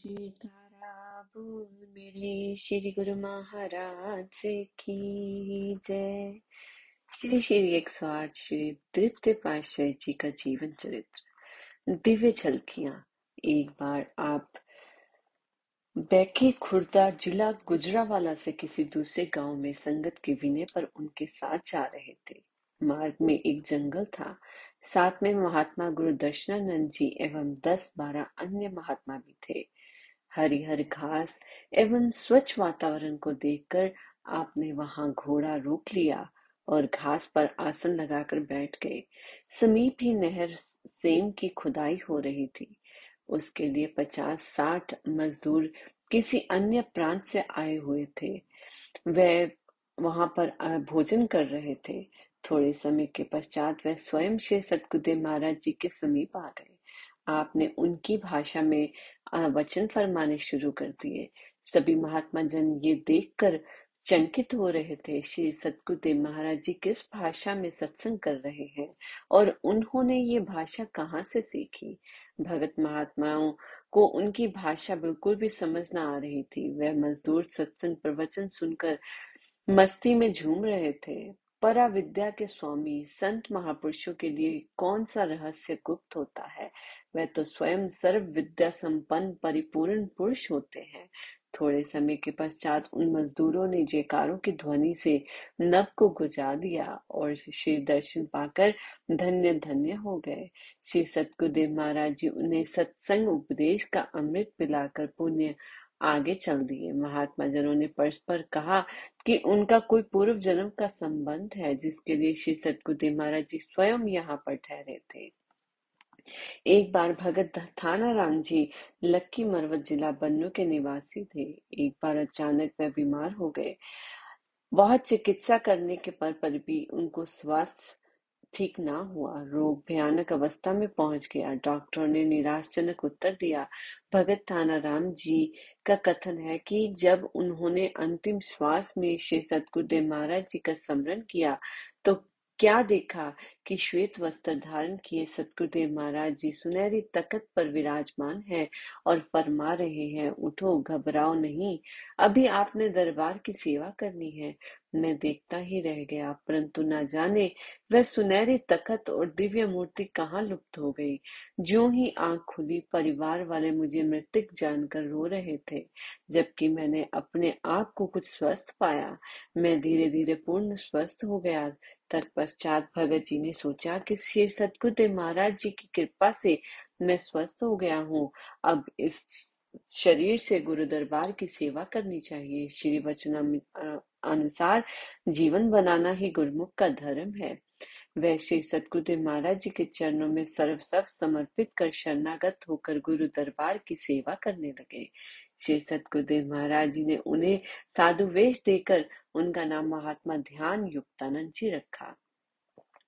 जयकारा बोल मेरे श्री गुरु महाराज की जय। श्री श्री एक सौ आठ श्री तृतीय पातशाही जी का जीवन चरित्र। दिव्य झलकियाँ। एक बार आप बैकी खुर्दा जिला गुजरावाला से किसी दूसरे गाँव में संगत के विनय पर उनके साथ जा रहे थे। मार्ग में एक जंगल था। साथ में महात्मा गुरु दर्शनानंद जी एवं दस बारह अन्य महात्मा भी थे। हरी-हरी घास एवं स्वच्छ वातावरण को देखकर आपने वहाँ घोड़ा रोक लिया और घास पर आसन लगाकर बैठ गए। समीप ही नहर सेम की खुदाई हो रही थी। उसके लिए पचास साठ मजदूर किसी अन्य प्रांत से आए हुए थे। वे वहाँ पर भोजन कर रहे थे। थोड़े समय के पश्चात वह स्वयं श्री सतगुरुदेव महाराज जी के समीप आ गए। आपने उनकी भाषा में वचन फरमाने शुरू कर दिए। सभी महात्मा जन ये देखकर चंकित हो रहे थे, श्री सतगुरुदेव महाराज जी किस भाषा में सत्संग कर रहे हैं? और उन्होंने ये भाषा कहाँ से सीखी? भगत महात्माओं को उनकी भाषा बिल्कुल भी समझ न आ रही थी। वह मजदूर सत्संग प्रवचन सुनकर मस्ती में झूम रहे थे। परा विद्या के स्वामी संत महापुरुषों के लिए कौन सा रहस्य गुप्त होता है? वह तो स्वयं सर्व विद्या संपन्न परिपूर्ण पुरुष होते हैं। थोड़े समय के पश्चात उन मजदूरों ने जयकारों की ध्वनि से नभ को गुजा दिया और श्री दर्शन पाकर धन्य धन्य हो गए। श्री सतगुरुदेव महाराज जी उन्हें सत्संग उपदेश का अमृत पिलाकर पुण्य आगे चल दिए। महात्मा जनों ने परस्पर कहा कि उनका कोई पूर्व जन्म का संबंध है जिसके लिए श्री सतगुरुदेव महाराज जी स्वयं यहाँ पर ठहरे थे। एक बार भगत थाना राम जी लक्की मरवत जिला बन्नू के निवासी थे। एक बार अचानक वह बीमार हो गए। बहुत चिकित्सा करने के पर, पर भी उनको स्वास्थ्य ठीक ना हुआ। रोग भयानक अवस्था में पहुँच गया। डॉक्टर ने निराशजनक उत्तर दिया, भगत थानाराम जी का कथन है कि जब उन्होंने अंतिम श्वास में श्री सतगुरुदेव महाराज जी का स्मरण किया तो क्या देखा कि श्वेत वस्त्र धारण किए सतगुरुदेव महाराज जी सुनहरी तकत पर विराजमान है और फरमा रहे हैं, उठो, घबराओ नहीं। अभी आपने दरबार की सेवा करनी है। मैं देखता ही रह गया। परंतु न जाने वह सुनहरी तखत और दिव्य मूर्ति कहाँ लुप्त हो गई। जो ही आँख खुली, परिवार वाले मुझे मृतिक जानकर रो रहे थे, जबकि मैंने अपने आप को कुछ स्वस्थ पाया। मैं धीरे धीरे पूर्ण स्वस्थ हो गया। तत्पश्चात भगत जी ने सोचा कि श्री सतगुरुदेव महाराज जी की कृपा से मैं स्वस्थ हो गया हूँ। अब इस शरीर से गुरु दरबार की सेवा करनी चाहिए। श्री वचन अनुसार जीवन बनाना ही गुरुमुख का धर्म है। वह श्री सतगुरुदेव महाराज जी के चरणों में सर्व सब समर्पित कर शरणागत होकर गुरु दरबार की सेवा करने लगे। श्री सतगुरुदेव महाराज जी ने उन्हें साधु वेश देकर उनका नाम महात्मा ध्यान युक्तानंद जी रखा।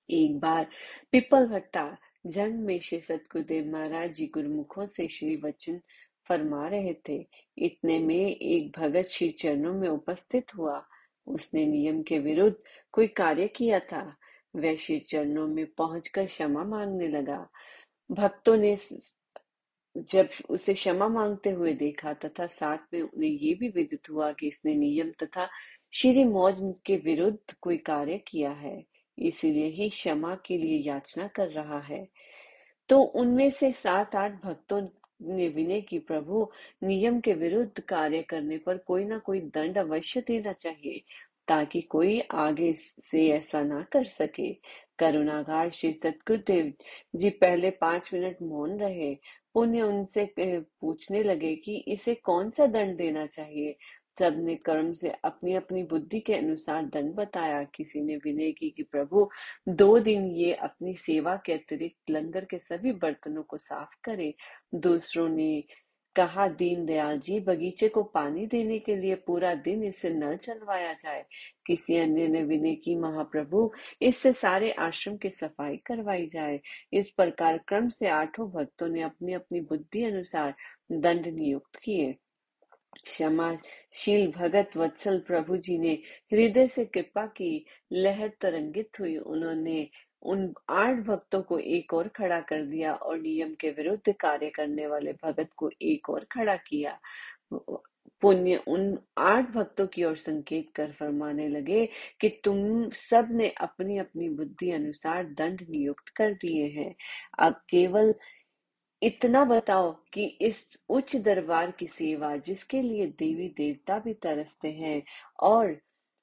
एक बार पिपल भट्टा जंग में श्री सतगुरुदेव महाराज जी गुरुमुखों से श्री वचन फरमा रहे थे। इतने में एक भगत श्री चरणों में उपस्थित हुआ। उसने नियम के विरुद्ध कोई कार्य किया था। वह श्री चरणों में पहुंचकर क्षमा मांगने लगा। भक्तों ने जब उसे क्षमा मांगते हुए देखा तथा साथ में उन्हें ये भी विदित हुआ कि इसने नियम तथा श्री मौज के विरुद्ध कोई कार्य किया है, इसीलिए ही क्षमा के लिए याचना कर रहा है। तो उनमें से सात आठ भक्तों ने विनय की प्रभु, नियम के विरुद्ध कार्य करने पर कोई ना कोई दंड अवश्य देना चाहिए, ताकि कोई आगे से ऐसा ना कर सके। करुणागार श्री सतगुरुदेव जी पहले पाँच मिनट मौन रहे। पुण्य उनसे पूछने लगे कि इसे कौन सा दंड देना चाहिए? सबने कर्म से अपनी अपनी बुद्धि के अनुसार दंड बताया। किसी ने विनय की कि, प्रभु, दो दिन ये अपनी सेवा के अतिरिक्त लंगर के सभी बर्तनों को साफ़ करे। दूसरों ने कहा दीन दयाल जी, बगीचे को पानी देने के लिए पूरा दिन इससे नल चलवाया जाए। किसी अन्य ने विनय की, महाप्रभु, इससे सारे आश्रम की सफ़ाई करवाई जाए। इस प्रकार क्रम से आठों भक्तों ने अपनी अपनी बुद्धि अनुसार दंड नियुक्त किए। क्षमाशील भगत वत्सल प्रभु जी ने हृदय से कृपा की, लहर तरंगित हुई उन्होंने उन आठ भक्तों को एक और खड़ा कर दिया और नियम के विरुद्ध कार्य करने वाले भगत को एक और खड़ा किया। पुण्य उन आठ भक्तों की ओर संकेत कर फरमाने लगे कि तुम सबने अपनी अपनी बुद्धि अनुसार दंड नियुक्त कर दिए हैं। अब केवल इतना बताओ कि इस उच्च दरबार की सेवा जिसके लिए देवी देवता भी तरसते हैं और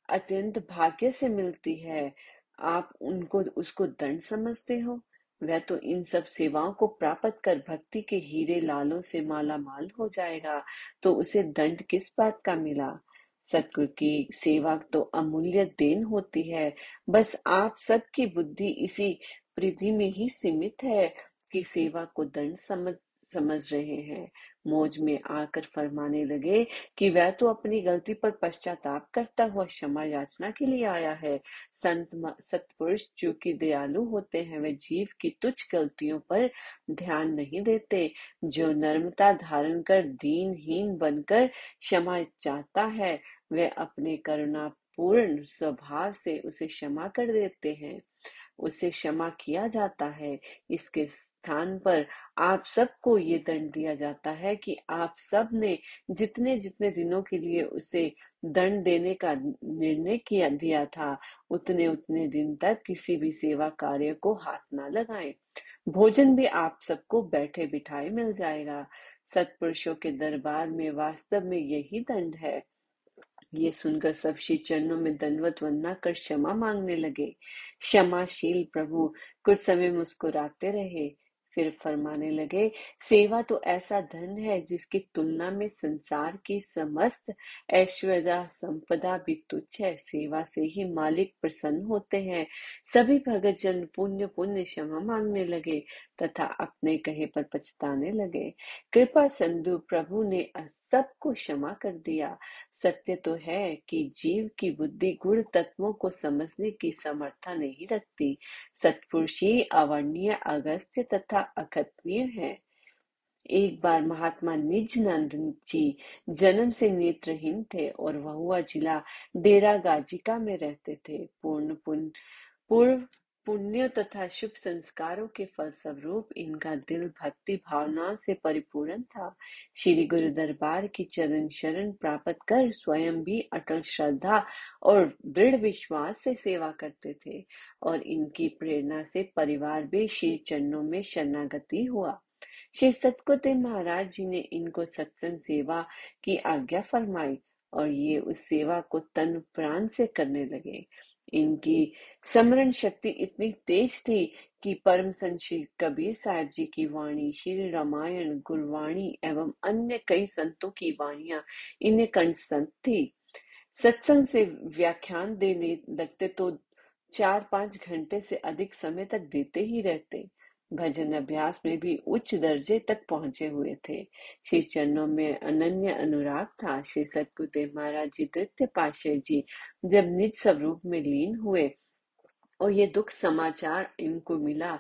अत्यंत भाग्य से मिलती है, आप उनको, उसको दंड समझते हो? वह तो इन सब सेवाओं को प्राप्त कर भक्ति के हीरे लालों से माला माल हो जाएगा तो उसे दंड किस बात का मिला? सतगुरु की सेवा तो अमूल्य देन होती है, बस आप सबकी बुद्धि इसी परिधि में ही सीमित है। कि सेवा को दंड समझ समझ रहे हैं। मौज में आकर फरमाने लगे कि वह तो अपनी गलती पर पश्चाताप करता हुआ क्षमा याचना के लिए आया है। संत सतपुरुष जो कि दयालु होते हैं, वे जीव की तुच्छ गलतियों पर ध्यान नहीं देते, जो नर्मता धारण कर दीनहीन बनकर क्षमा चाहता है, वे अपने करुणा पूर्ण स्वभाव से उसे क्षमा कर देते हैं। उसे क्षमा किया जाता है। इसके स्थान पर आप सबको ये दंड दिया जाता है कि आप सबने जितने जितने दिनों के लिए उसे दंड देने का निर्णय किया, दिया था, उतने उतने दिन तक किसी भी सेवा कार्य को हाथ ना लगाएँ। भोजन भी आप सबको बैठे बिठाए मिल जाएगा। सत्पुरुषों के दरबार में वास्तव में यही दंड है। ये सुनकर सब श्री चरणों में दंडवत वंदना कर क्षमा मांगने लगे। क्षमाशील प्रभु, कुछ समय मुस्कुराते रहे, फिर फरमाने लगे, सेवा तो ऐसा धन है जिसकी तुलना में संसार की समस्त ऐश्वर्या संपदा भी तुच्छ है। सेवा से ही मालिक प्रसन्न होते हैं। सभी भगत जन पुण्य पुण्य क्षमा मांगने लगे। तथा अपने कहे पर पछताने लगे। कृपा संधु, प्रभु ने सबको क्षमा कर दिया। सत्य तो है कि जीव की बुद्धि गुण तत्वों को समझने की समर्था नहीं रखती। सत्पुरुषी अवर्णीय अगस्त्य तथा अकथनीय है। एक बार महात्मा निज नंद जी जन्म से नेत्रहीन थे और वहुआ जिला डेरा गाजिका में रहते थे। पूर्ण पूर्व पुण्य तथा शुभ संस्कारों के फलस्वरूप इनका दिल भक्ति भावनाओं से परिपूर्ण था। श्री गुरु दरबार की चरण शरण प्राप्त कर स्वयं भी अटल श्रद्धा और दृढ़ विश्वास से सेवा करते थे और इनकी प्रेरणा से परिवार भी श्री चरणों में शरणागति हुआ। श्री सतकुदेव महाराज जी ने इनको सत्संग सेवा की आज्ञा फरमाई और ये उस सेवा को तन प्राण से करने लगे। इनकी समरण शक्ति इतनी तेज थी कि परम संत श्री कबीर साहब जी की वाणी श्री रामायण गुरवाणी एवं अन्य कई संतों की वाणिया इन्हें कंठ संत थी। सत्संग से व्याख्यान देने लगते तो चार पाँच घंटे से अधिक समय तक देते ही रहते। भजन अभ्यास में भी उच्च दर्जे तक पहुँचे हुए थे। श्री चरणों में अनन्य अनुराग था। श्री सतगुरुदेव महाराज जी द्वितीय पाशे जी जब निज स्वरूप में लीन हुए और ये दुख समाचार इनको मिला,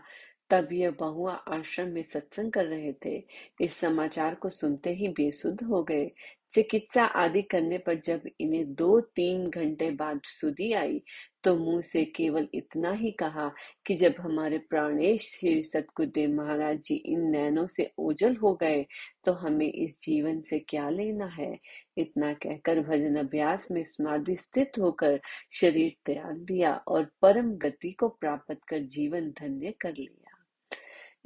तब ये बहुआ आश्रम में सत्संग कर रहे थे। इस समाचार को सुनते ही बेसुध हो गए। चिकित्सा आदि करने पर जब इन्हें दो तीन घंटे बाद सुधी आई तो मुँह से केवल इतना ही कहा कि जब हमारे प्राणेश श्री सतगुरुदेव महाराज जी इन नैनों से ओझल हो गए तो हमें इस जीवन से क्या लेना है? इतना कहकर भजन अभ्यास में समाधि स्थित होकर शरीर त्याग दिया और परम गति को प्राप्त कर जीवन धन्य कर लिया।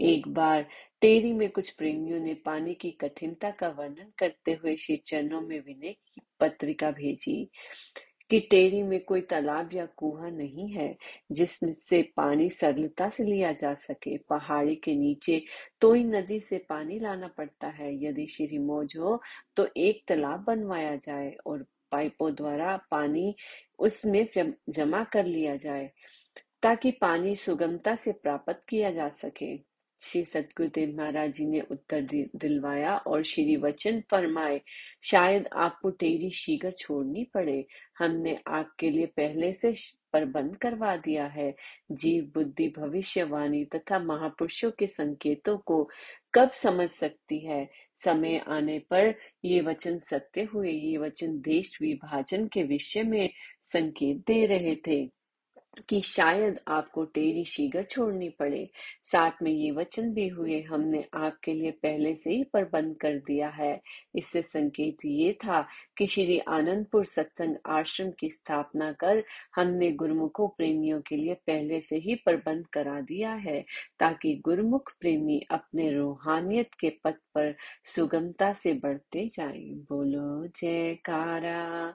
एक बार टेरी में कुछ प्रेमियों ने पानी की कठिनता का वर्णन करते हुए श्री चरणों में विनय की पत्रिका भेजी कि टेरी में कोई तालाब या कुआ नहीं है जिसमें से पानी सरलता से लिया जा सके। पहाड़ी के नीचे तो ही नदी से पानी लाना पड़ता है। यदि श्री मौज हो तो एक तालाब बनवाया जाए और पाइपों द्वारा पानी उसमें जम, जमा कर लिया जाए ताकि पानी सुगमता से प्राप्त किया जा सके। श्री सतगुरुदेव महाराज जी ने उत्तर दिलवाया और श्री वचन फरमाए, शायद आपको तेरी शीगर छोड़नी पड़े। हमने आपके लिए पहले से प्रबंध करवा दिया है। जीव, बुद्धि, भविष्यवाणी तथा महापुरुषों के संकेतों को कब समझ सकती है? समय आने पर ये वचन सत्य हुए। ये वचन देश विभाजन के विषय में संकेत दे रहे थे। कि शायद आपको टेरी शीगर छोड़नी पड़े। साथ में ये वचन भी हुए, हमने आपके लिए पहले से ही प्रबंध कर दिया है। इससे संकेत ये था कि श्री आनंदपुर सत्संग आश्रम की स्थापना कर हमने गुरुमुखों प्रेमियों के लिए पहले से ही प्रबंध करा दिया है, ताकि गुरुमुख प्रेमी अपने रूहानियत के पथ पर सुगमता से बढ़ते जाएँ। बोलो, जयकारा।